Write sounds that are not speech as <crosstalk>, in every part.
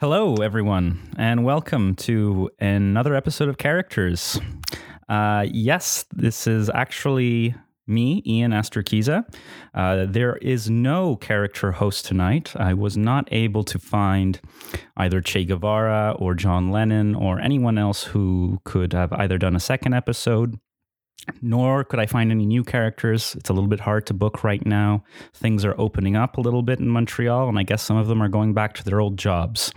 Hello, everyone, and welcome to another episode of Characters. Uh, yes, this is actually me, Ian Asterkiza. Uh, there is no character host tonight. I was not able to find either Che Guevara or John Lennon or anyone else who could have either done a second episode nor could I find any new characters. It's a little bit hard to book right now. Things are opening up a little bit in Montreal, and I guess some of them are going back to their old jobs,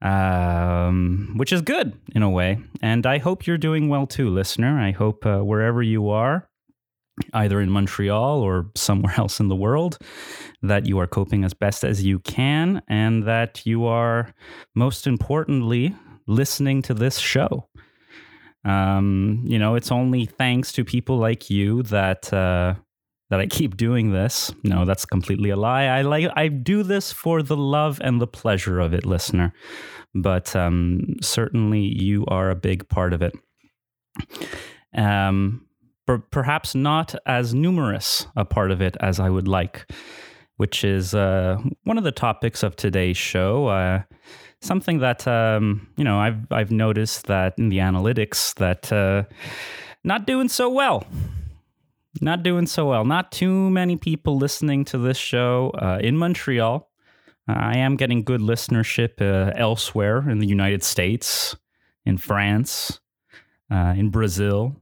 um, which is good in a way. And I hope you're doing well too, listener. I hope uh, wherever you are, either in Montreal or somewhere <laughs> else in the world, that you are coping as best as you can, and that you are, most importantly, listening to this show. Um, you know, it's only thanks to people like you that uh, that I keep doing this. No, that's completely a lie. I like I do this for the love and the pleasure of it, listener. But um, certainly, you are a big part of it. Um, per- perhaps not as numerous a part of it as I would like, which is uh, one of the topics of today's show. Uh, something that um, you know I've I've noticed that in the analytics that uh, not doing so well. Not doing so well. Not too many people listening to this show uh, in Montreal. Uh, I am getting good listenership uh, elsewhere in the United States, in France, uh, in Brazil,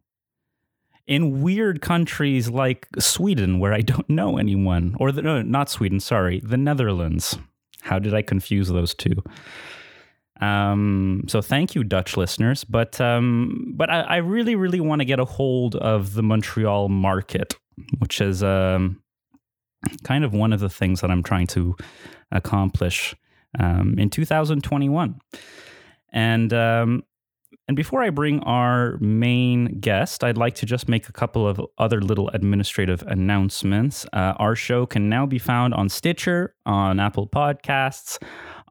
in weird countries like Sweden, where I don't know anyone, or the, no, not Sweden. Sorry, the Netherlands. How did I confuse those two? Um, so thank you, Dutch listeners. But um, but I, I, really, really want to get a hold of the Montreal market, which is um, kind of one of the things that I'm trying to accomplish um, in 2021. And um, and before I bring our main guest, I'd like to just make a couple of other little administrative announcements. Uh, our show can now be found on Stitcher, on Apple Podcasts,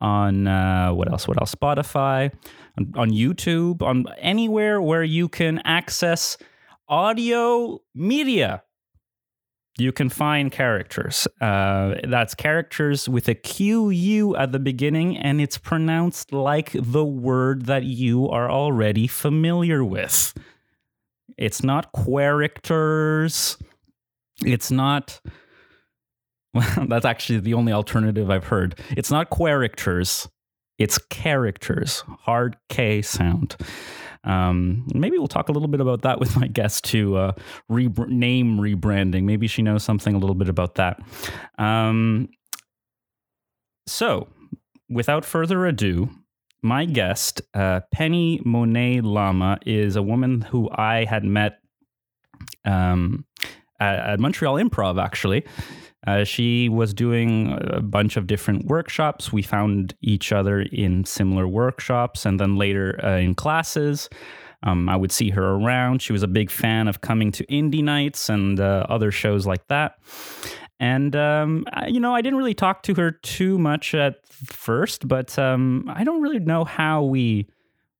on uh, what else? What else? Spotify, on, on YouTube, on anywhere where you can access audio media you can find characters. Uh, that's characters with a QU at the beginning, and it's pronounced like the word that you are already familiar with. It's not characters. It's not. <laughs> Well, that's actually the only alternative I've heard. It's not characters. It's characters. Hard K sound. Um, maybe we'll talk a little bit about that with my guest to uh, re- name rebranding. Maybe she knows something a little bit about that. Um, so, without further ado, my guest, uh, Penny Monet Lama, is a woman who I had met um, at, at Montreal Improv, actually. Uh, she was doing a bunch of different workshops. We found each other in similar workshops and then later uh, in classes. Um, I would see her around. She was a big fan of coming to indie nights and uh, other shows like that. And, um, I, you know, I didn't really talk to her too much at first, but um, I don't really know how we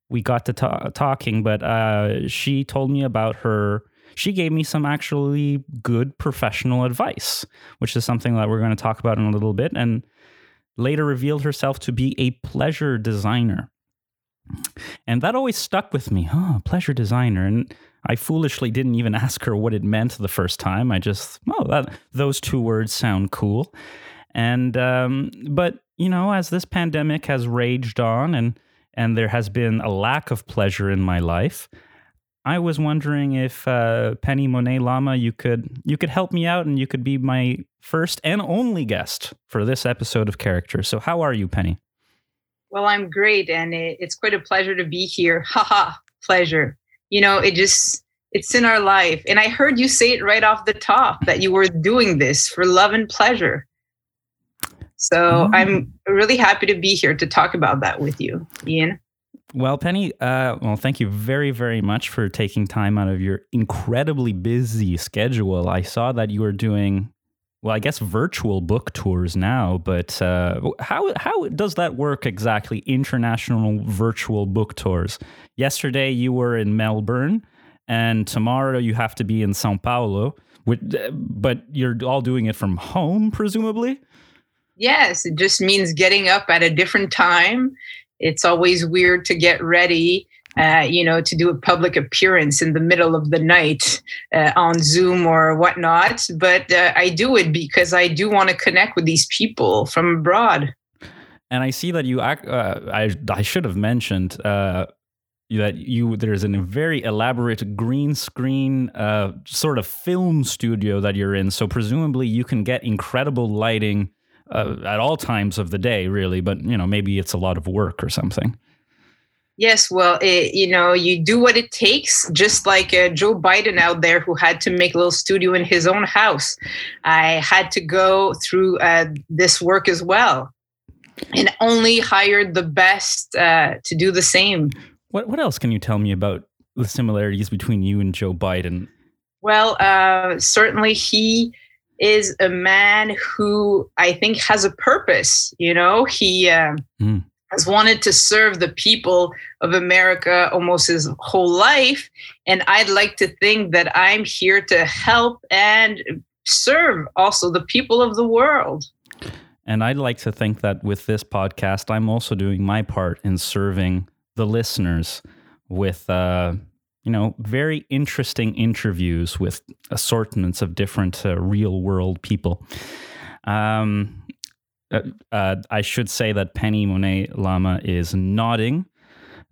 we got to ta- talking. But uh, she told me about her she gave me some actually good professional advice, which is something that we're going to talk about in a little bit, and later revealed herself to be a pleasure designer. And that always stuck with me. Oh, pleasure designer. And I foolishly didn't even ask her what it meant the first time. I just, oh, that those two words sound cool. And um, but you know, as this pandemic has raged on and and there has been a lack of pleasure in my life, I was wondering if uh, Penny Monet Lama, you could you could help me out, and you could be my first and only guest for this episode of Characters. So, how are you, Penny? Well, I'm great, and it, it's quite a pleasure to be here. <laughs> Haha, pleasure. You know, it just it's in our life, and I heard you say it right off the top that you were doing this for love and pleasure. So, mm. I'm really happy to be here to talk about that with you, Ian. Well, Penny, uh, well, thank you very, very much for taking time out of your incredibly busy schedule. I saw that you were doing, well, I guess virtual book tours now, but uh, how how does that work exactly? International virtual book tours. Yesterday you were in Melbourne, and tomorrow you have to be in São Paulo. But you're all doing it from home, presumably. Yes, it just means getting up at a different time. It's always weird to get ready, uh, you know, to do a public appearance in the middle of the night uh, on Zoom or whatnot. But uh, I do it because I do want to connect with these people from abroad. And I see that you act. Uh, I I should have mentioned uh, that you there's a very elaborate green screen uh, sort of film studio that you're in. So presumably you can get incredible lighting uh, at all times of the day, really. But you know, maybe it's a lot of work or something. Yes, well, it, you know, you do what it takes, just like uh, Joe Biden out there who had to make a little studio in his own house. I had to go through uh, this work as well and only hired the best uh, to do the same. What what else can you tell me about the similarities between you and Joe Biden? Well, uh, certainly he is a man who I think has a purpose. You know, he mm. has wanted to serve the people of America almost his whole life, and I'd like to think that I'm here to help and serve also the people of the world. And I'd like to think that with this podcast, I'm also doing my part in serving the listeners with uh, you know very interesting interviews with assortments of different uh, real world people. Um, uh, uh, I should say that Penny Monet Lama is nodding,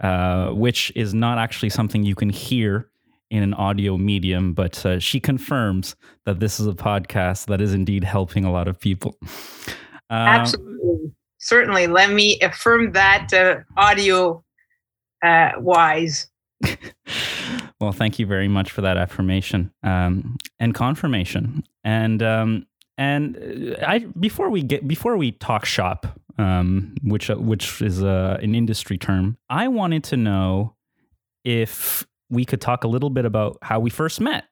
uh, which is not actually something you can hear in an audio medium, but uh, she confirms that this is a podcast that is indeed helping a lot of people. Absolutely. Certainly. Let me affirm that uh, audio uh, wise. <laughs> well, thank you very much for that affirmation um, and confirmation. And um, and uh, I before we get before we talk shop, um, which uh, which is uh, an industry term, I wanted to know if we could talk a little bit about how we first met.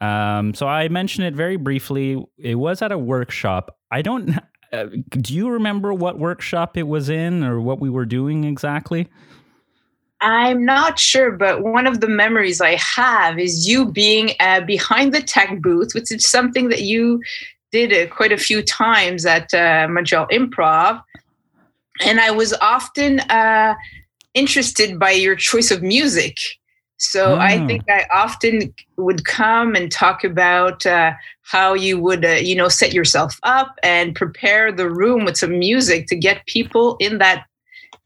Um, so I mentioned it very briefly. It was at a workshop. I don't. <laughs> Uh, do you remember what workshop it was in or what we were doing exactly? I'm not sure, but one of the memories I have is you being uh, behind the tech booth, which is something that you did uh, quite a few times at uh, Montreal Improv. And I was often uh, interested by your choice of music. So oh. I think I often would come and talk about uh, how you would, uh, you know, set yourself up and prepare the room with some music to get people in that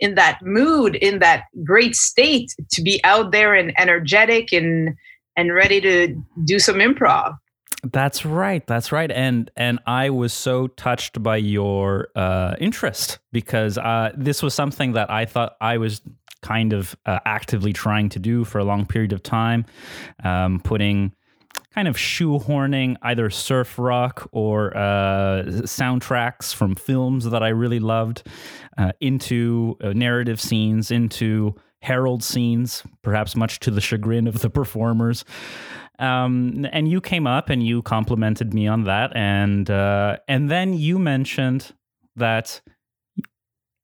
in that mood, in that great state to be out there and energetic and and ready to do some improv. That's right. That's right. And and I was so touched by your uh, interest because uh, this was something that I thought I was kind of uh, actively trying to do for a long period of time, um, putting kind of shoehorning either surf rock or uh, soundtracks from films that I really loved uh, into uh, narrative scenes, into Harold scenes, perhaps much to the chagrin of the performers. Um, and you came up and you complimented me on that, and uh, and then you mentioned that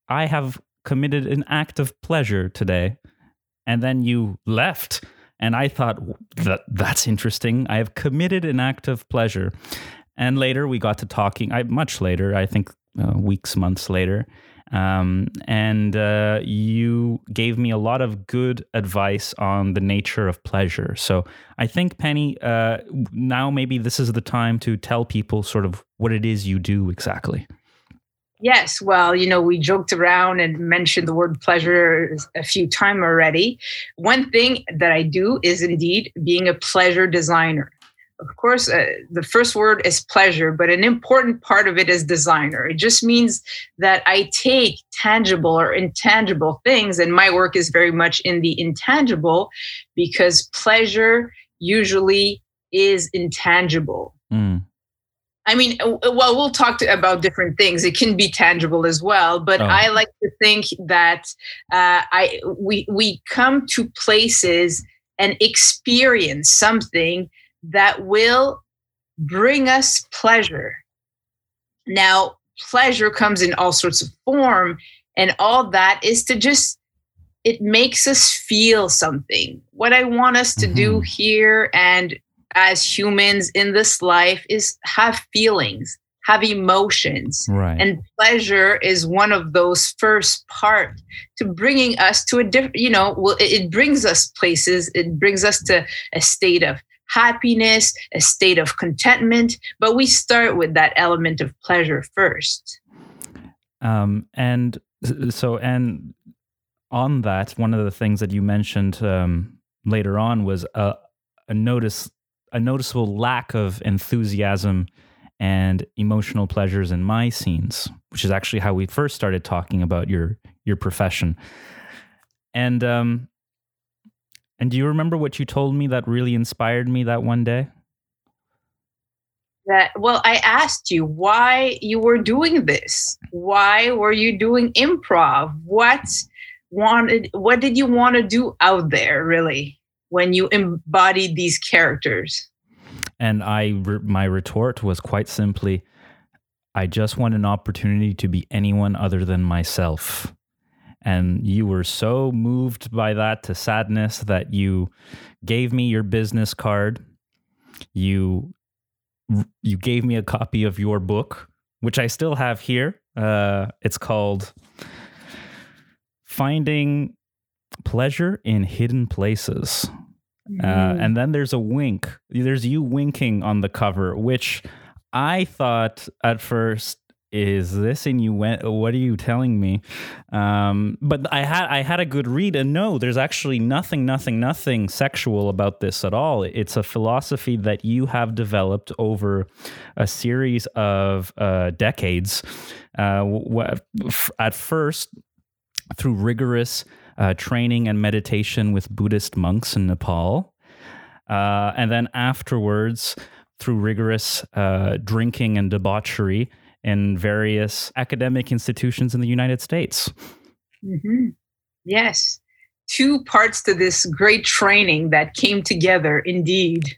I have committed an act of pleasure today, and then you left and I thought that that's interesting. I have committed an act of pleasure. And later we got to talking, I, much later, I think uh, weeks, months later. Um, and uh, you gave me a lot of good advice on the nature of pleasure. So I think, Penny, uh, now maybe this is the time to tell people sort of what it is you do exactly. Yes, well, you know, we joked around and mentioned the word pleasure a few times already. One thing that I do is indeed being a pleasure designer. Of course, uh, the first word is pleasure, but an important part of it is designer. It just means that I take tangible or intangible things, and my work is very much in the intangible because pleasure usually is intangible. Mm. I mean, well, we'll talk to, about different things. It can be tangible as well, but oh. I like to think that uh, I we we come to places and experience something that will bring us pleasure. Now, pleasure comes in all sorts of form, and all that is to just it makes us feel something. What I want us to mm-hmm. do here and as humans in this life is have feelings, have emotions. Right. And pleasure is one of those first part to bringing us to a different, you know, well, it, it brings us places, it brings us to a state of happiness, a state of contentment. But we start with that element of pleasure first. Um, and so, and on that, one of the things that you mentioned um, later on was a, a notice a noticeable lack of enthusiasm and emotional pleasures in my scenes, which is actually how we first started talking about your your profession. And um, and do you remember what you told me that really inspired me that one day? That well, I asked you why you were doing this. Why were you doing improv? What wanted? What did you want to do out there, really, when you embodied these characters? And I, my retort was quite simply, I just want an opportunity to be anyone other than myself. And you were so moved by that to sadness that you gave me your business card. You you gave me a copy of your book, which I still have here. Uh, it's called Finding Pleasure in Hidden Places. Uh, mm. and then there's a wink. There's you winking on the cover, which I thought at first is this and you went what are you telling me um, but i had i had a good read and no there's actually nothing nothing nothing sexual about this at all it's a philosophy that you have developed over a series of uh, decades uh, at first through rigorous uh, training and meditation with Buddhist monks in Nepal. Uh, and then afterwards, through rigorous uh, drinking and debauchery in various academic institutions in the United States. Mm-hmm. Yes. Two parts to this great training that came together, indeed.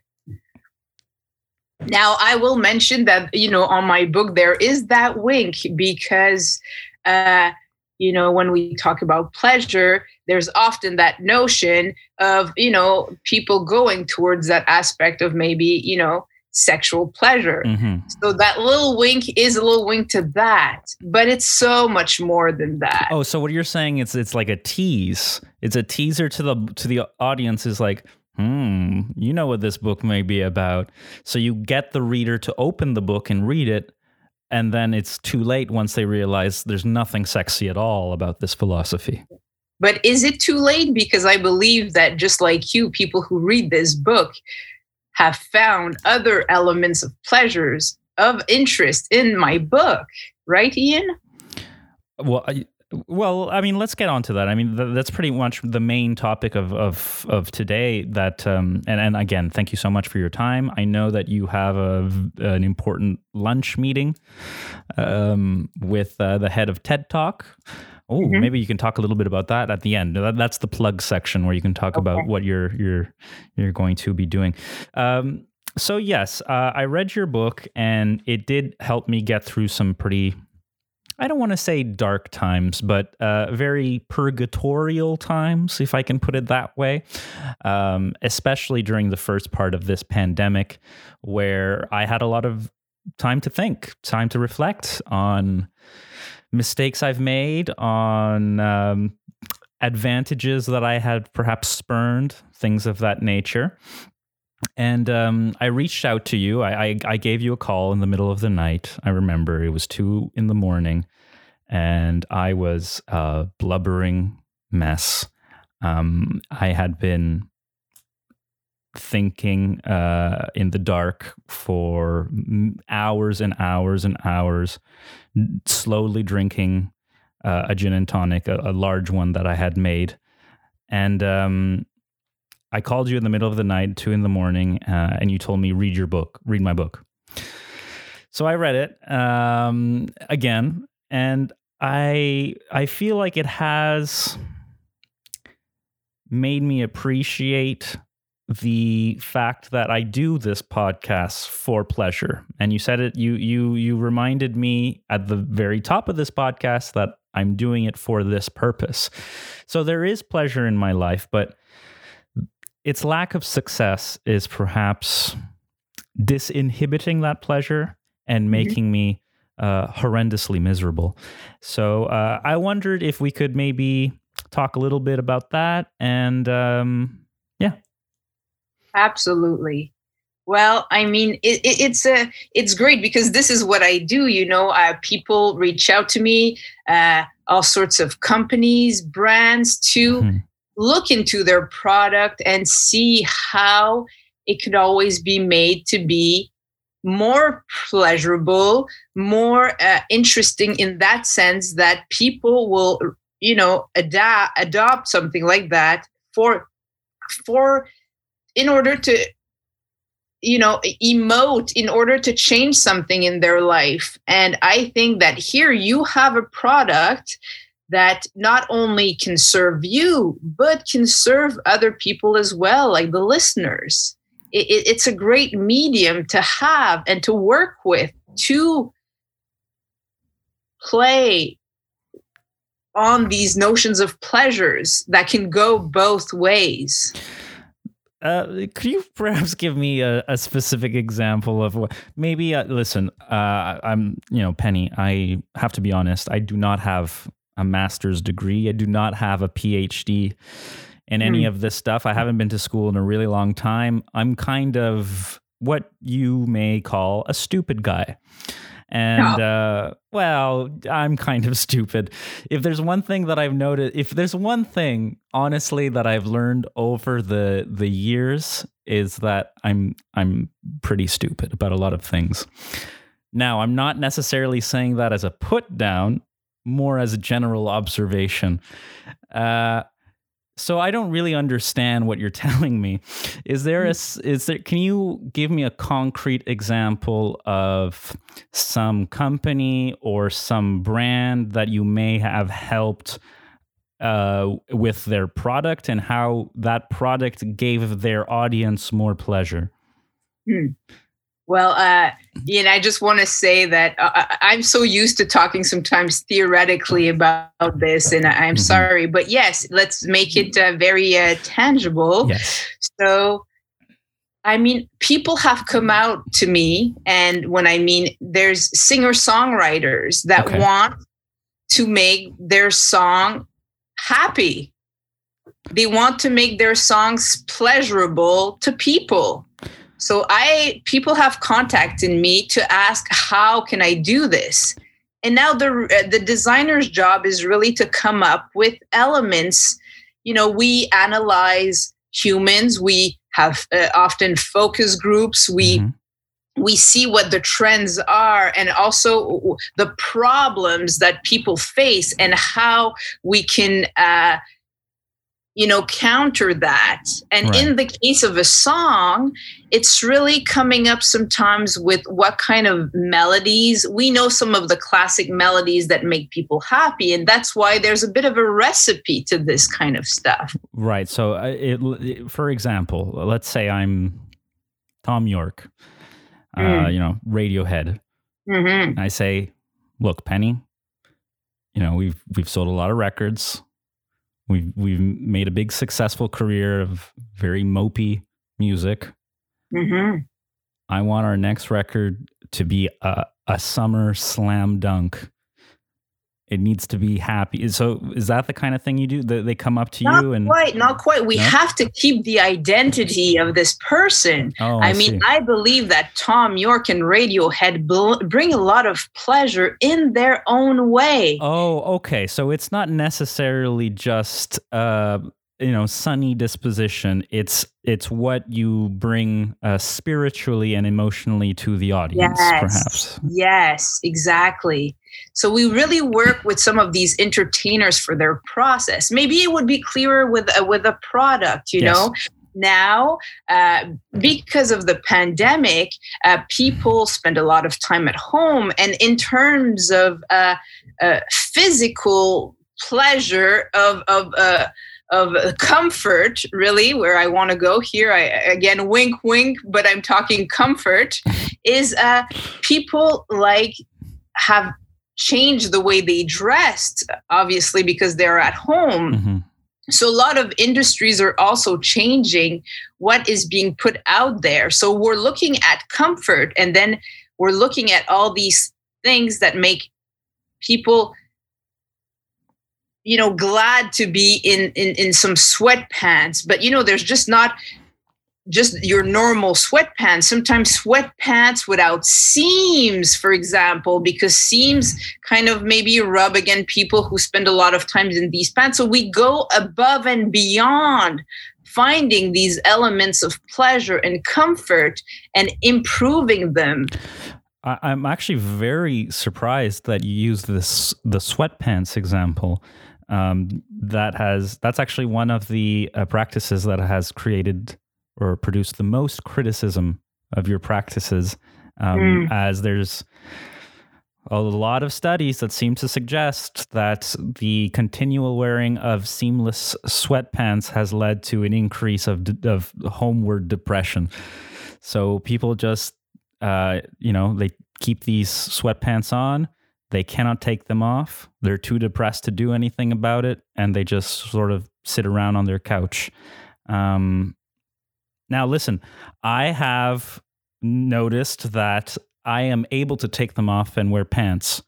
Now, I will mention that, you know, on my book, there is that wink because uh, you know when we talk about pleasure there's often that notion of you know people going towards that aspect of maybe you know sexual pleasure. Mm-hmm. so that little wink is a little wink to that but it's so much more than that. Oh so what you're saying is it's like a tease. It's a teaser to the to the audience is like hmm you know what this book may be about. So you get the reader to open the book and read it and then it's too late once they realize there's nothing sexy at all about this philosophy. But is it too late? Because I believe that just like you, people who read this book have found other elements of pleasures of interest in my book, right, Ian? Well, well, I mean, let's get on to that. I mean, th- that's pretty much the main topic of of, of today. That um, and and again, thank you so much for your time. I know that you have a, an important lunch meeting um, with uh, the head of TED Talk. Oh, mm-hmm. maybe you can talk a little bit about that at the end. That, that's the plug section where you can talk okay. about what you're you're you're going to be doing. Um, so yes, uh, I read your book and it did help me get through some pretty I don't want to say dark times, but uh, very purgatorial times, if I can put it that way. Um, especially during the first part of this pandemic, where I had a lot of time to think, time to reflect on mistakes I've made, on um, advantages that I had perhaps spurned, things of that nature. And um, I reached out to you. I, I, I gave you a call in the middle of the night. I remember it was two in the morning, and I was a blubbering mess. Um, I had been thinking uh, in the dark for hours and hours and hours, slowly drinking uh, a gin and tonic, a, a, large one that I had made. And um, I called you in the middle of the night, two in the morning, uh, and you told me, read your book, read my book. So I read it um, again, and I I feel like it has made me appreciate the fact that I do this podcast for pleasure. And you said it you you you reminded me at the very top of this podcast that I'm doing it for this purpose. So there is pleasure in my life, but its lack of success is perhaps disinhibiting that pleasure and Mm-hmm. making me uh, horrendously miserable. So uh, I wondered if we could maybe talk a little bit about that and um, yeah. Absolutely. Well, I mean, it, it, it's a it's great because this is what I do. You know, uh, people reach out to me, uh, all sorts of companies, brands, to Mhm. Look into their product and see how it could always be made to be more pleasurable, more uh, interesting in that sense that people will, you know, adapt adopt something like that for for in order to you know emote in order to change something in their life. And i think that here you have a product that not only can serve you but can serve other people as well like the listeners. It, it- it's a great medium to have and to work with to play on these notions of pleasures that can go both ways. Uh, could you perhaps give me a, a specific example of what maybe uh, listen uh, i'm you know penny i have to be honest i do not have a master's degree. I do not have a phd in any of this stuff. I haven't been to school in a really long time. I'm kind of what you may call a stupid guy. And uh, well i'm kind of <laughs> stupid. If there's one thing that I've noticed, if there's one thing honestly that I've learned over the the years is that I'm I'm pretty stupid about a lot of things. Now, I'm not necessarily saying that as a put down, more as a general observation. Uh, so I don't really understand what you're <laughs> telling me. Is there a is there can you give me a concrete example of some company or some brand that you may have helped uh, with their product and how that product gave their audience more pleasure? Well, uh, you know, I just want to say that uh, I- I'm so used to talking sometimes theoretically about this, and I'm Mhm. sorry, but yes, let's make it uh, very uh, tangible. Yes. So, I mean, people have come out to me, and when I mean there's singer songwriters that Okay. want to make their song happy. They want to make their songs pleasurable to people. So I people have contacted me to ask how can I do this? And now the the designer's job is really to come up with elements. You know, we analyze humans. We have uh, often focus groups. We Mhm. we see what the trends are and also the problems that people face and how we can uh, you know counter that and Right. in the case of a song it's really coming up sometimes with what kind of melodies we know some of the classic melodies that make people happy and that's why there's a bit of a recipe to this kind of stuff Right. So, uh, it, for example, let's say I'm Thom Yorke, uh, Mm. you know, Radiohead. hmm I say, "Look, Penny, you know, we've we've sold a lot of records. We've we've made a big successful career of very mopey music. hmm I want our next record to be a, a summer slam dunk. It needs to be happy. So is that the kind of thing you do? That they come up to not you and quite not quite we No? have to keep the identity of this person oh, I mean, see. I believe that Thom Yorke and Radiohead bl- bring a lot of pleasure in their own way. Oh, okay. So it's not necessarily just uh you know sunny disposition. It's it's what you bring uh, spiritually and emotionally to the audience, Yes. perhaps. Yes, exactly. So we really work with some of these entertainers for their process. Maybe it would be clearer with a, with a product, you Yes. know. Now, uh, because of the pandemic, uh, people spend a lot of time at home, and in terms of uh, uh, physical pleasure of of uh, of uh, comfort, really, where I want to go here, I again wink, wink, but I'm talking comfort, is uh, people like have changed the way they dressed, obviously because they're at home. Mhm. So a lot of industries are also changing what is being put out there. So we're looking at comfort and then we're looking at all these things that make people you know glad to be in in in some sweatpants but you know there's just not just your normal sweatpants. Sometimes sweatpants without seams for example because seams kind of maybe rub against people who spend a lot of time in these pants. So we go above and beyond finding these elements of pleasure and comfort and improving them. I, am actually very surprised that you use this the sweatpants example. Um, that has that's actually one of the uh, practices that has created or produce the most criticism of your practices, um, mm. as there's a lot of studies that seem to suggest that the continual wearing of seamless sweatpants has led to an increase of of homeward depression. So people just uh, you know, they keep these sweatpants on. They cannot take them off. They're too depressed to do anything about it, and they just sort of sit around on their couch. Um, now, listen, I have noticed that I am able to take them off and wear pants.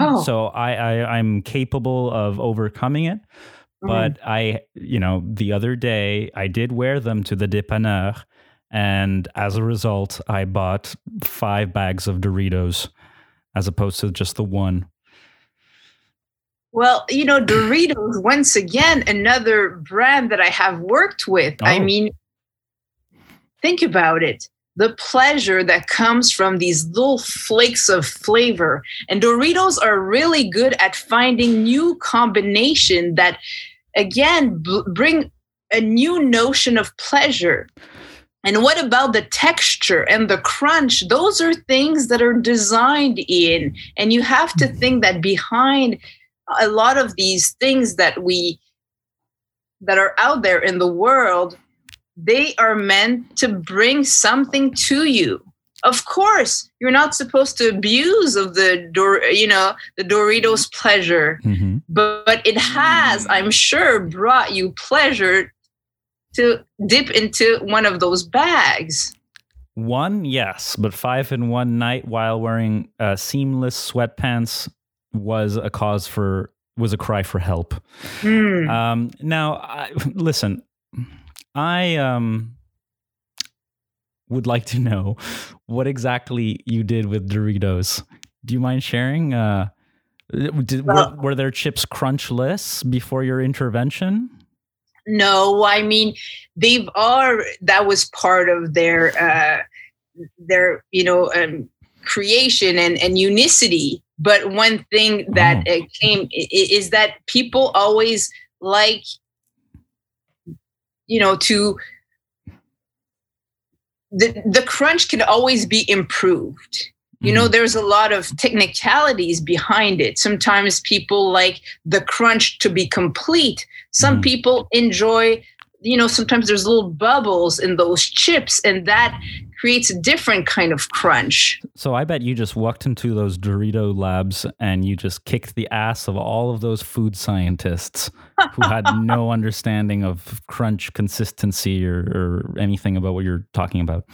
Oh. So I, I I'm capable of overcoming it. Mm-hmm. But I, you know, the other day I did wear them to the dépanneur and as a result, I bought five bags of Doritos as opposed to just the one. Well, you know, Doritos, once again, another brand that I have worked with. Oh. I mean, think about it the pleasure that comes from these little flakes of flavor. And Doritos are really good at finding new combination that, again, bring a new notion of pleasure. And what about the texture and the crunch? Those are things that are designed in. And you have to think that behind a lot of these things that we that are out there in the world, they are meant to bring something to you. Of course, you're not supposed to abuse of the Dor, you know, the Doritos pleasure, mm-hmm. but, but it has, I'm sure, brought you pleasure to dip into one of those bags. One, yes, but five in one night while wearing uh, seamless sweatpants was a cause for was a cry for help. Mm. Um, now, I, <laughs> listen, I um, would like to know what exactly you did with Doritos. Do you mind sharing? Uh, did, well, were, were there chips crunchless before your intervention? No, I mean they've are that was part of their uh, their you know um, creation and and unicity. But one thing that oh. came is that people always like you know to the the crunch can always be improved you know mm-hmm. there's a lot of technicalities behind it sometimes people like the crunch to be complete some mm. people enjoy you know sometimes there's little bubbles in those chips and that creates a different kind of crunch. So i bet you just walked into those dorito labs and you just kicked the ass of all of those food scientists who had <laughs> no understanding of crunch consistency or, or anything about what you're talking about.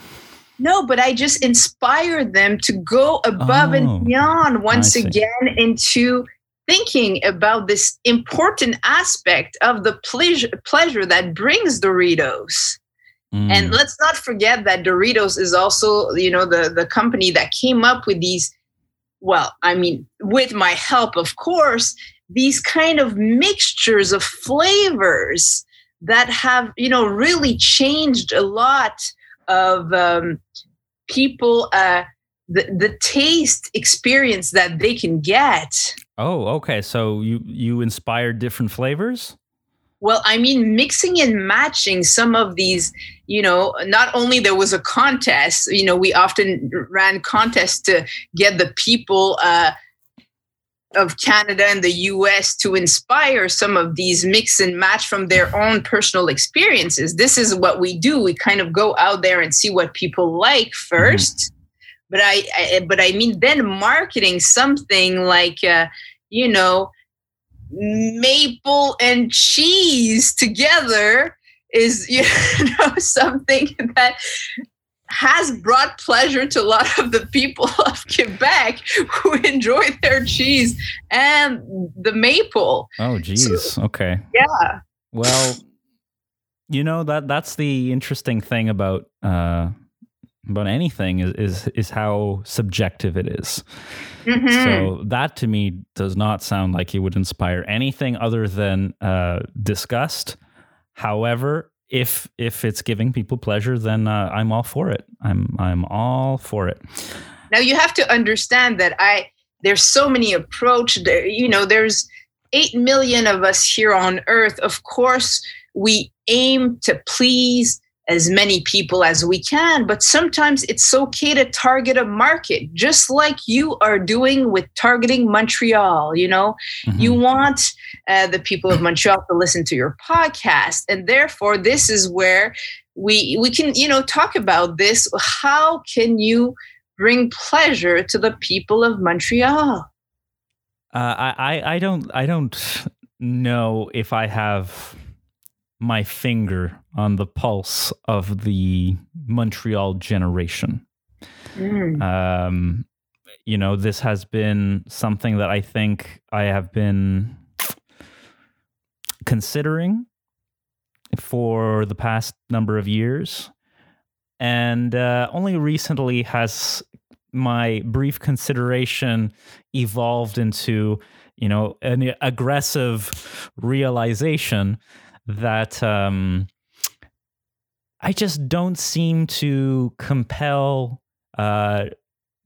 No, but I just inspired them to go above oh, and beyond once again into thinking about this important aspect of the pleasure, pleasure that brings Doritos. Mm. And let's not forget that Doritos is also, you know, the, the company that came up with these, well, I mean, with my help, of course, these kind of mixtures of flavors that have, you know, really changed a lot of um, people uh, the the taste experience that they can get. Oh, okay. So you you inspired different flavors? Well, I mean, mixing and matching some of these, you know, not only there was a contest, you know, we often ran contests to get the people uh, of Canada and the US to inspire some of these mix and match from their own personal experiences. This is what we do. We kind of go out there and see what people like 1st mm-hmm. But I, I, but I mean then marketing something like uh, you know maple and cheese together is you <laughs> know something that has brought pleasure to a lot of the people <laughs> of Quebec who enjoy their cheese and the maple. Oh, geez. So, okay. Yeah. Well, you know that that's the interesting thing about uh, about anything is is, is how subjective it is. Mm-hmm. So that to me does not sound like it would inspire anything other than uh, disgust. However, if if it's giving people pleasure, then uh, I'm all for it. I'm I'm all for it. Now you have to understand that I there's so many approach there. You know, there's eight million of us here on Earth. Of course, we aim to please as many people as we can, but sometimes it's okay to target a market, just like you are doing with targeting Montreal. You know, mm-hmm. you want uh, the people of Montreal to listen to your podcast, and therefore, this is where we we can you know talk about this. How can you bring pleasure to the people of Montreal? Uh, I I don't I don't know if I have my finger on the pulse of the Montreal generation. Mm. Um, you know, this has been something that I think I have been considering for the past number of years. And uh, only recently has my brief consideration evolved into, you know, an aggressive realization that um, I just don't seem to compel uh,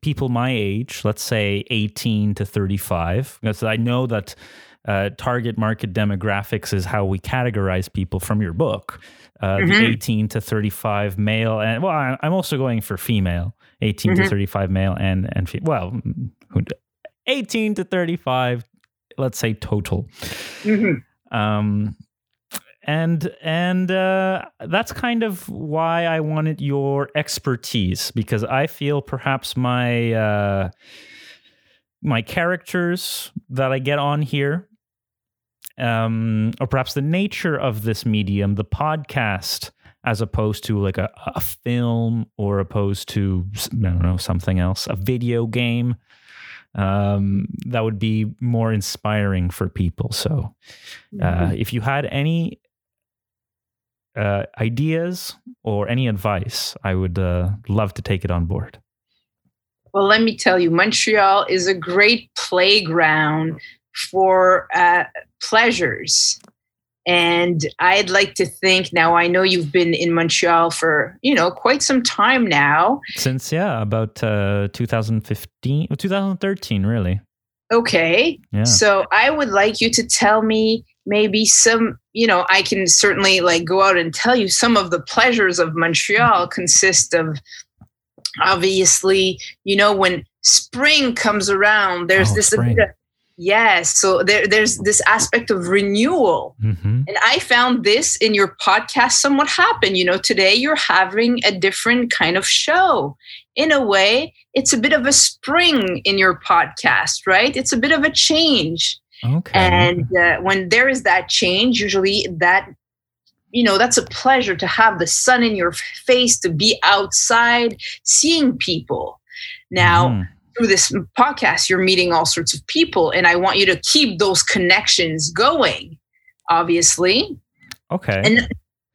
people my age, let's say 18 to 35, because I know that uh, target market demographics is how we categorize people from your book. Uh, mm-hmm. The 18 to 35 male, and well, I'm also going for female, 18 mm-hmm. to 35 male, and and fe- well, 18 to 35, let's say total. Mm-hmm. Um, and and uh, that's kind of why I wanted your expertise because I feel perhaps my uh, my characters that I get on here, um, or perhaps the nature of this medium, the podcast, as opposed to like a, a film or opposed to I don't know something else, a video game. Um, that would be more inspiring for people. So, uh, mm-hmm. if you had any uh, ideas or any advice, I would uh, love to take it on board. Well, let me tell you, Montreal is a great playground for uh, pleasures. And I'd like to think now, I know you've been in Montreal for, you know, quite some time now. Since, yeah, about uh, 2015, 2013, really. Okay. Yeah. So I would like you to tell me maybe some you know i can certainly like go out and tell you some of the pleasures of montreal consist of obviously you know when spring comes around there's oh, this spring. yes so there, there's this aspect of renewal mm-hmm. and i found this in your podcast somewhat happen you know today you're having a different kind of show in a way it's a bit of a spring in your podcast right it's a bit of a change Okay. And uh, when there is that change, usually that, you know, that's a pleasure to have the sun in your face, to be outside, seeing people. Now, mm. through this podcast, you're meeting all sorts of people, and I want you to keep those connections going, obviously. Okay. And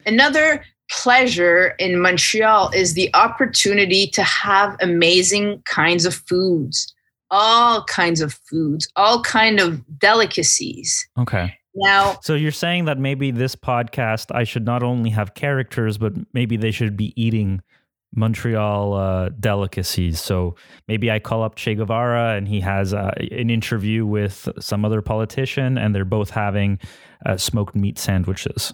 another pleasure in Montreal is the opportunity to have amazing kinds of foods all kinds of foods, all kind of delicacies. Okay. Now, so you're saying that maybe this podcast, I should not only have characters, but maybe they should be eating Montreal uh, delicacies. So maybe I call up Che Guevara and he has uh, an interview with some other politician, and they're both having uh, smoked meat sandwiches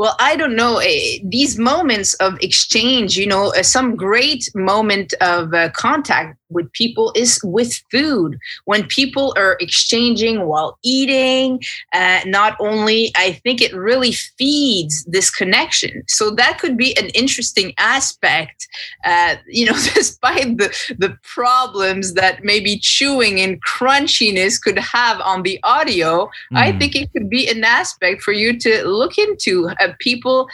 well i don't know uh, these moments of exchange you know uh, some great moment of uh, contact with people is with food. When people are exchanging while eating uh, not only i think it really feeds this connection. So that could be an interesting aspect uh, you know <laughs> despite the the problems that maybe chewing and crunchiness could have on the audio mm. i think it could be an aspect for you to look into. Uh, people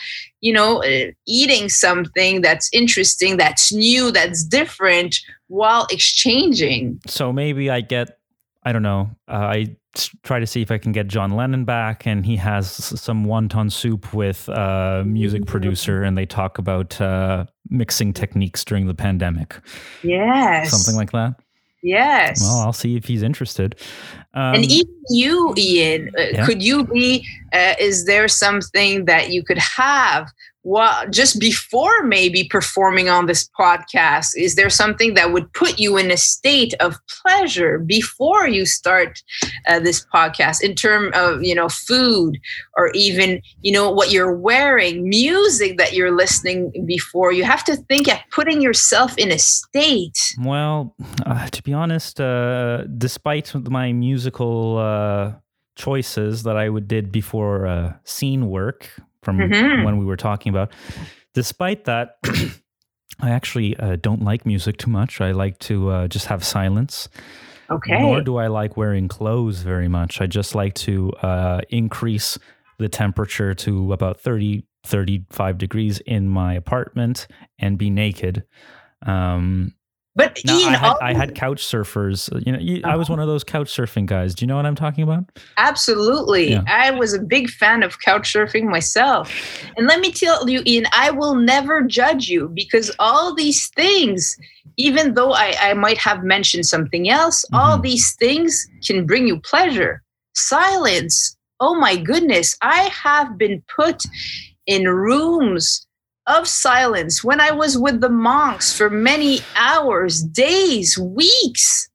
you know, uh, eating something that's interesting, that's new, that's different while exchanging. So maybe I get, I don't know, uh, I try to see if I can get John Lennon back, and he has some wonton soup with a music producer, and they talk about uh, mixing techniques during the pandemic. Yes. Something like that. Yes. Well, I'll see if he's interested. Um, and even you, Ian, uh, yeah. could you be? Uh, is there something that you could have well, just before maybe performing on this podcast, is there something that would put you in a state of pleasure before you start uh, this podcast in terms of, you know, food or even, you know, what you're wearing, music that you're listening before? You have to think at putting yourself in a state. Well, uh, <sighs> to be honest, uh, despite my musical uh, choices that I would did before uh, scene work, from mm-hmm. when we were talking about. Despite that, <clears throat> I actually uh, don't like music too much. I like to uh, just have silence. Okay. Nor do I like wearing clothes very much. I just like to uh, increase the temperature to about 30, 35 degrees in my apartment and be naked. Um, but Ian, I, had, I had couch surfers. You know, you, uh-huh. I was uh-huh. one of those couch surfing guys. Do you know what I'm talking about? Absolutely. Yeah. I was a big fan of couch surfing myself. And let me tell you, Ian, I will never judge you because all these things, even though I, I might have mentioned something else, mm-hmm. all these things can bring you pleasure. Silence. Oh my goodness. I have been put in rooms of silence when I was with the monks for many hours, days, weeks.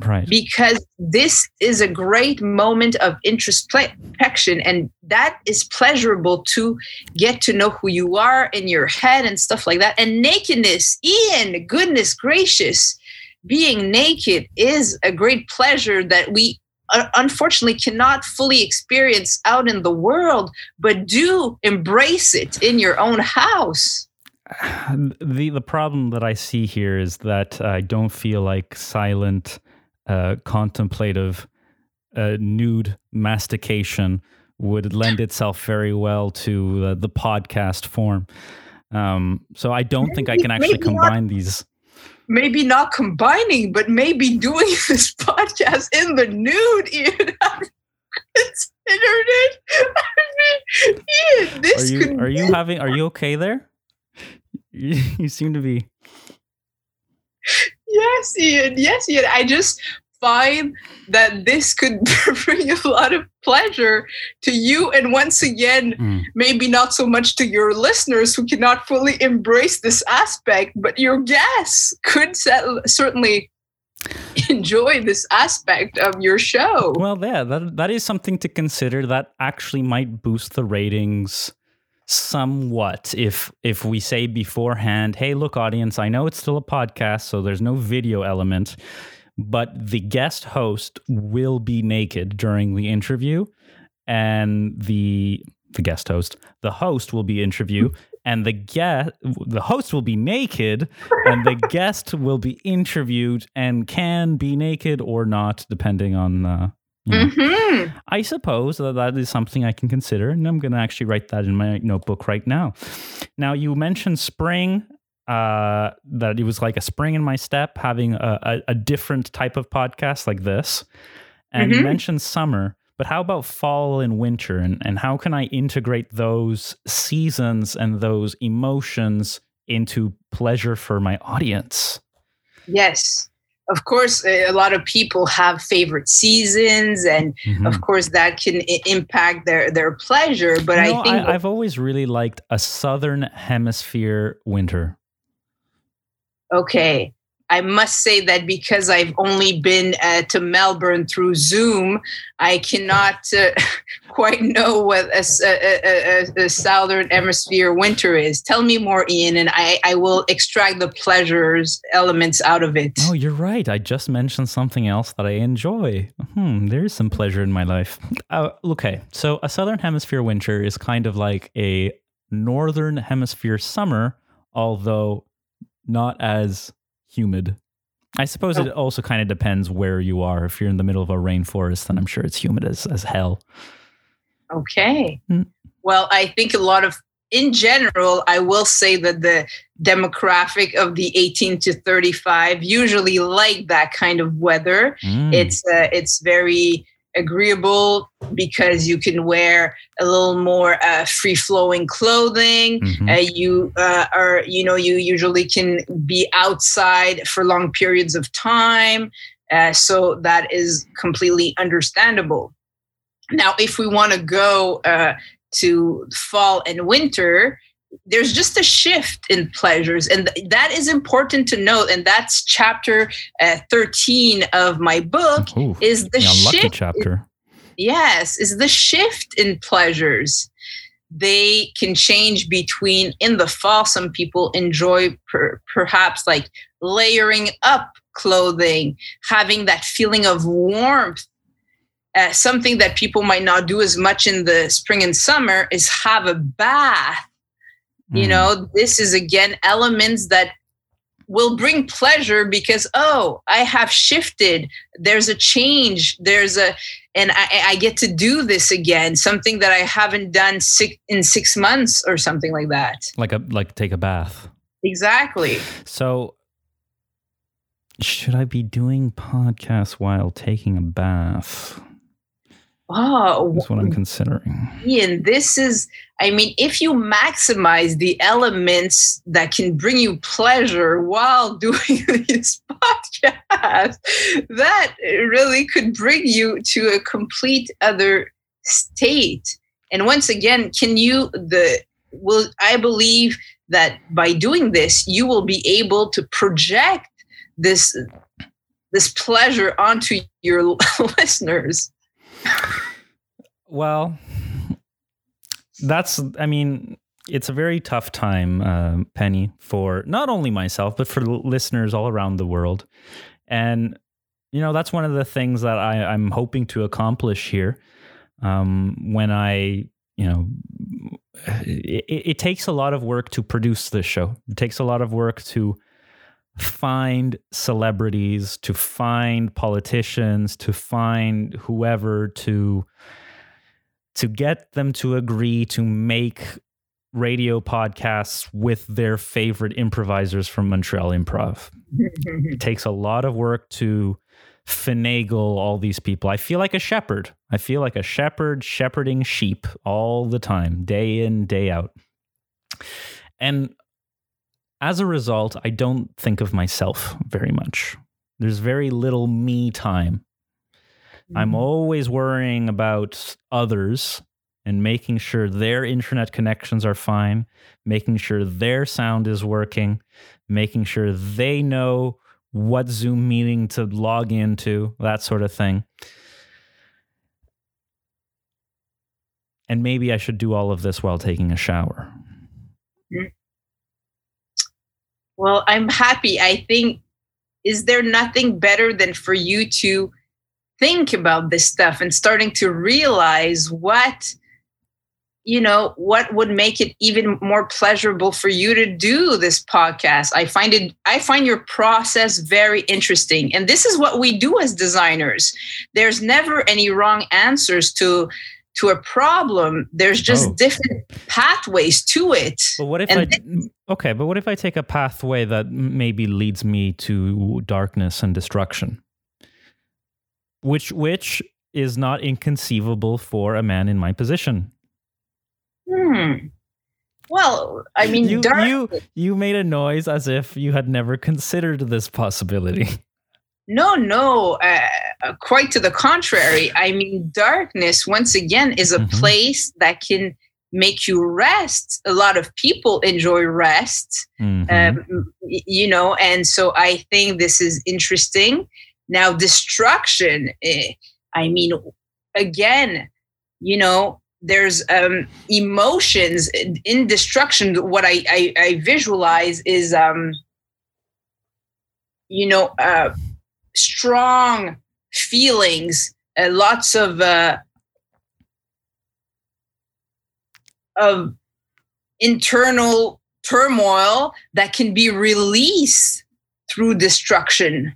Right. Because this is a great moment of introspection, and that is pleasurable to get to know who you are in your head and stuff like that. And nakedness, Ian, goodness gracious, being naked is a great pleasure that we unfortunately cannot fully experience out in the world, but do embrace it in your own house. <sighs> The the problem that I see here is that I don't feel like silent, uh, contemplative, uh, nude mastication would lend itself very well to uh, the podcast form. Um, so I don't maybe, think I can actually combine not, these maybe not combining, but maybe doing <laughs> this podcast in the nude. Ian, considered it. Ian, this are you, are you having? Are you okay there? You, <laughs> you seem to be. Yes, Ian. Yes, Ian. I just find that this could <laughs> bring a lot of pleasure to you. And once again mm. maybe not so much to your listeners who cannot fully embrace this aspect but your guests could certainly <laughs> enjoy this aspect of your show. Well yeah that, that is something to consider that actually might boost the ratings somewhat. If if we say beforehand hey look audience i know it's still a podcast so there's no video element but the guest host will be naked during the interview and the the guest host the host will be interview and the guest the host will be naked and the <laughs> guest will be interviewed and can be naked or not depending on uh, you know. mm-hmm. I suppose that that is something I can consider, and I'm going to actually write that in my notebook right now. Now, you mentioned spring uh, that it was like a spring in my step having a, a, a different type of podcast like this. And mm-hmm. you mentioned summer, but how about fall and winter? And, and how can I integrate those seasons and those emotions into pleasure for my audience? Yes. Of course, a lot of people have favorite seasons, and mm-hmm. of course, that can I- impact their, their pleasure. But you know, I think I, I've always really liked a southern hemisphere winter okay, I must say that because I've only been uh, to Melbourne through Zoom, I cannot uh, <laughs> quite know what a, a, a, a, southern hemisphere winter is. Tell me more, Ian, and I, I will extract the pleasures elements out of it. Oh, you're right. I just mentioned something else that I enjoy. Hmm, there is some pleasure in my life. Uh, okay, so a southern hemisphere winter is kind of like a northern hemisphere summer, although not as humid. I suppose it oh. also kind of depends where you are. If you're in the middle of a rainforest, then I'm sure it's humid as, as hell. Okay. Mm. Well, I think a lot of in general, I will say that the demographic of the 18 to 35 usually like that kind of weather. Mm. It's uh, it's very agreeable because you can wear a little more uh, free flowing clothing. Mm-hmm. Uh, you uh, are, you know, you usually can be outside for long periods of time. Uh, so that is completely understandable. Now, if we want to go uh, to fall and winter, there's just a shift in pleasures and th- that is important to note and that's chapter uh, 13 of my book Ooh, is the shift chapter. Yes is the shift in pleasures. They can change between in the fall some people enjoy per, perhaps like layering up clothing having that feeling of warmth. Uh, something that people might not do as much in the spring and summer is have a bath you hmm. know this is again elements that will bring pleasure because oh i have shifted. There's a change. There's a and I, I, get to do this again something that i haven't done six, in six months or something like that. Like a like take a bath. Exactly. So should i be doing podcasts while taking a bath Oh, that's what I'm considering. Ian, this is, I mean, if you maximize the elements that can bring you pleasure while <laughs> doing this podcast, that really could bring you to a complete other state. And once again, can you, the, will, I believe that by doing this, you will be able to project this, this pleasure onto your <laughs> listeners well, that's, I mean, it's a very tough time, uh, Penny, for not only myself, but for listeners all around the world. And, you know, that's one of the things that I, I'm hoping to accomplish here um, when I, you know, it, it takes a lot of work to produce this show. It takes a lot of work to find celebrities, to find politicians, to find whoever to to get them to agree to make radio podcasts with their favorite improvisers from Montreal Improv. it <laughs> takes a lot of work to finagle all these people. I feel like a shepherd. I feel like a shepherd shepherding sheep all the time, day in, day out. And as a result, I don't think of myself very much. There's very little me time. Mm-hmm. I'm always worrying about others and making sure their internet connections are fine, making sure their sound is working, making sure they know what Zoom meeting to log into, that sort of thing. And maybe I should do all of this while taking a shower. Well, I'm happy. I think, is there nothing better than for you to think about this stuff and starting to realize what, you know, what would make it even more pleasurable for you to do this podcast? I find it, I find your process very interesting. And this is what we do as designers. There's never any wrong answers to to a problem there's just oh. different pathways to it but what if and i okay but what if i take a pathway that maybe leads me to darkness and destruction which which is not inconceivable for a man in my position hmm well i mean you dark- you you made a noise as if you had never considered this possibility <laughs> no, no, uh, uh, quite to the contrary. I mean, darkness, once again, is a mm-hmm. place that can make you rest. A lot of people enjoy rest, mm-hmm. um, you know, and so I think this is interesting. Now, destruction, eh, I mean, again, you know, there's um, emotions in destruction. What I, I, I visualize is, um, you know, uh, strong feelings, uh, lots of uh, of internal turmoil that can be released through destruction.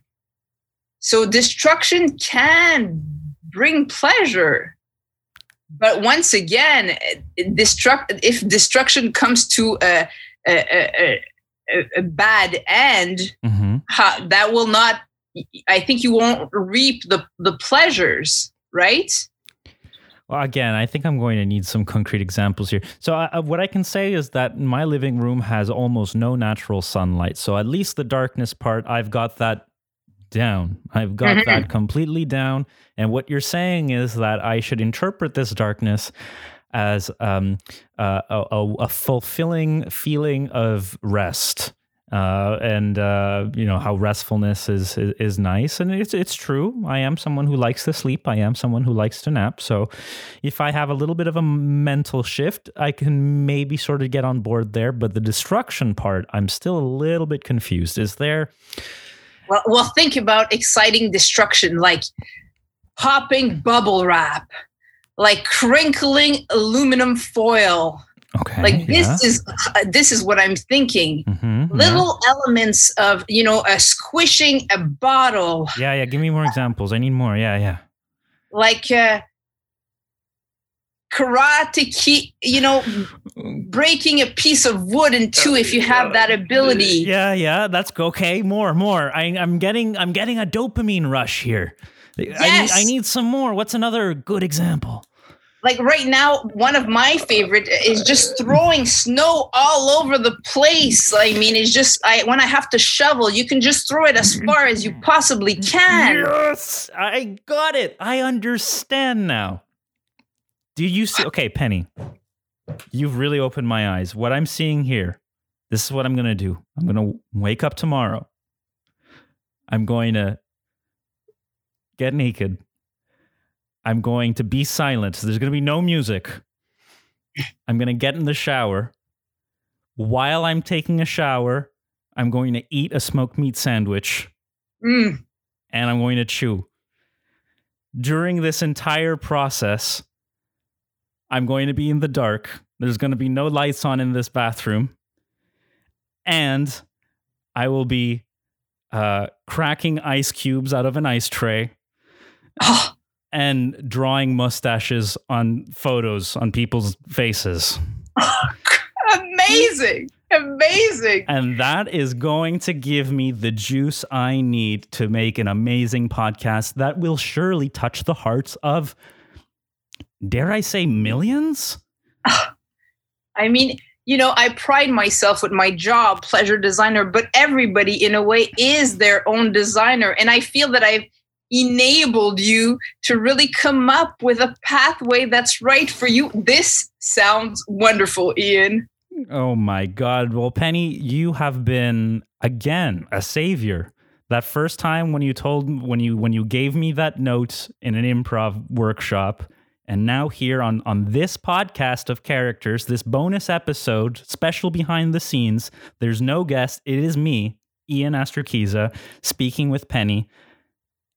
So destruction can bring pleasure. but once again, destruct if destruction comes to a a, a, a bad end, Mm-hmm. ha, that will not. I think you won't reap the the pleasures, right? Well, again, I think I'm going to need some concrete examples here. So, uh, what I can say is that my living room has almost no natural sunlight. So, at least the darkness part, I've got that down. I've got Mhm. that completely down. And what you're saying is that I should interpret this darkness as um, uh, a, a fulfilling feeling of rest. Uh, and uh, you know how restfulness is, is is nice, and it's it's true. I am someone who likes to sleep. I am someone who likes to nap. So, if I have a little bit of a mental shift, I can maybe sort of get on board there. But the destruction part, I'm still a little bit confused. Is there? Well, well, think about exciting destruction like popping bubble wrap, like crinkling aluminum foil. Okay, Like this yeah. is uh, this is what I'm thinking. Mhm, yeah. Little elements of you know a squishing a bottle, Yeah, yeah. Give me more examples. I need more. Yeah, yeah. like uh, karate ki, you know, breaking a piece of wood in two if you have that ability. Yeah, yeah. That's okay. More, more. I, I'm getting, I'm getting a dopamine rush here. I, need, Yes. I need some more. What's another good example? Like right now, one of my favorite is just throwing snow all over the place. I mean, it's just I when I have to shovel, you can just throw it as mm-hmm. far as you possibly mm-hmm. can. Yes, I got it. I understand now. Do you see? Okay, Penny, you've really opened my eyes. What I'm seeing here, this is what I'm going to do. I'm going to wake up tomorrow. I'm going to get naked. I'm going to be silent. There's going to be no music. I'm going to get in the shower. While I'm taking a shower, I'm going to eat a smoked meat sandwich Mm. and I'm going to chew. During this entire process, I'm going to be in the dark. There's going to be no lights on in this bathroom. And I will be uh, cracking ice cubes out of an ice tray Oh, and drawing mustaches on photos on people's faces. <laughs> amazing. Amazing. And that is going to give me the juice I need to make an amazing podcast that will surely touch the hearts of, dare I say, millions? <sighs> I mean, you know, I pride myself with my job, pleasure designer, but everybody in a way is their own designer. And I feel that I've enabled you to really come up with a pathway that's right for you. This sounds wonderful, Ian. Oh my God. Well, Penny, you have been, again, a savior. That first time when you told when you when you gave me that note in an improv workshop, and now here on on this podcast of characters, this bonus episode, special behind the scenes, there's no guest. It is me, Ian Astrakiza, speaking with Penny,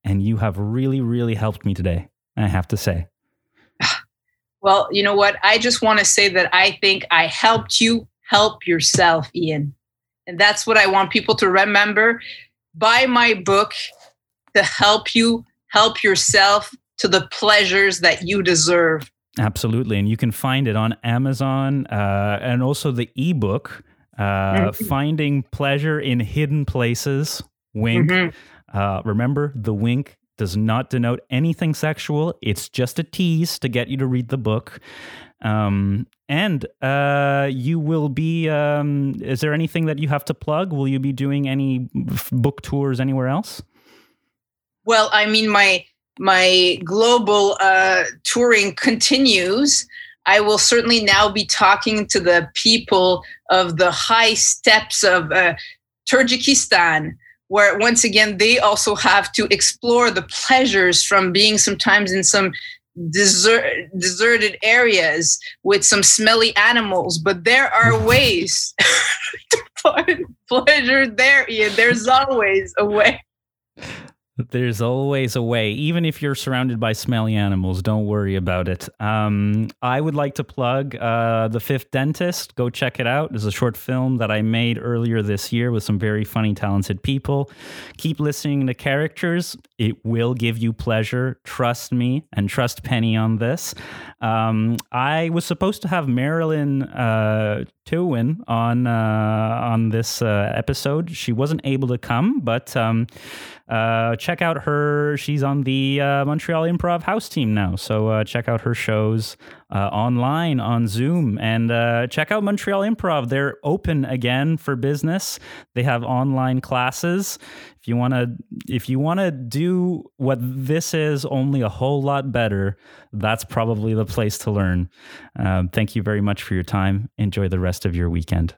and you have really, really helped me today. I have to say. <sighs> Well, you know what? I just want to say that I think I helped you help yourself, Ian. And that's what I want people to remember. Buy my book to help you help yourself to the pleasures that you deserve. Absolutely. And you can find it on Amazon uh, and also the ebook, uh, Mhm. Finding Pleasure in Hidden Places. Wink. Mhm. Uh, remember, the wink does not denote anything sexual. It's just a tease to get you to read the book. Um, and uh, you will be, um, is there anything that you have to plug? Will you be doing any book tours anywhere else? Well, I mean, my my global uh, touring continues. I will certainly now be talking to the people of the high steppes of uh, where once again they also have to explore the pleasures from being sometimes in some desert, deserted areas with some smelly animals. But there are <laughs> ways <laughs> to find pleasure there, Ian. There's always a way. <laughs> There's always a way. Even if you're surrounded by smelly animals, don't worry about it. Um, I would like to plug uh, The Fifth Dentist. Go check it out. It's a short film that I made earlier this year with some very funny, talented people. Keep listening to characters. It will give you pleasure. Trust me and trust Penny on this. Um, I was supposed to have Marilyn uh, Tewin on uh, on this uh, episode. She wasn't able to come, but um, uh, check out her. She's on the uh, Montreal Improv House team now, so uh, check out her shows uh, online on Zoom and uh, check out Montreal Improv. They're open again for business. They have online classes. If you want to, if you want to do what this is, only a whole lot better, that's probably the place to learn. Um, thank you very much for your time. Enjoy the rest of your weekend.